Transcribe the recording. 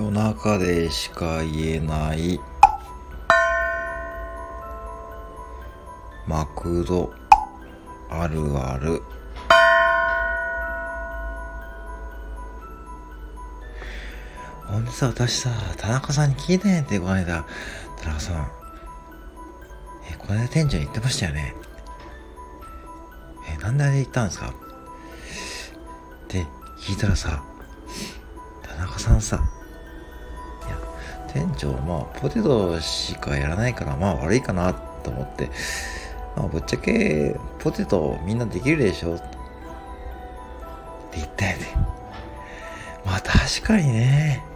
夜中でしか言えない。マクド。あるある。ほんでさ私さ田中さんに聞いたんやってこの間田中さん。えこの間店長に言ってましたよね。えなんであれ言ったんですか？って聞いたらさ田中さんさ店長まあポテトしかやらないからまあ悪いかなと思ってまあぶっちゃけポテトみんなできるでしょ。って言ったよね。まあ確かにね。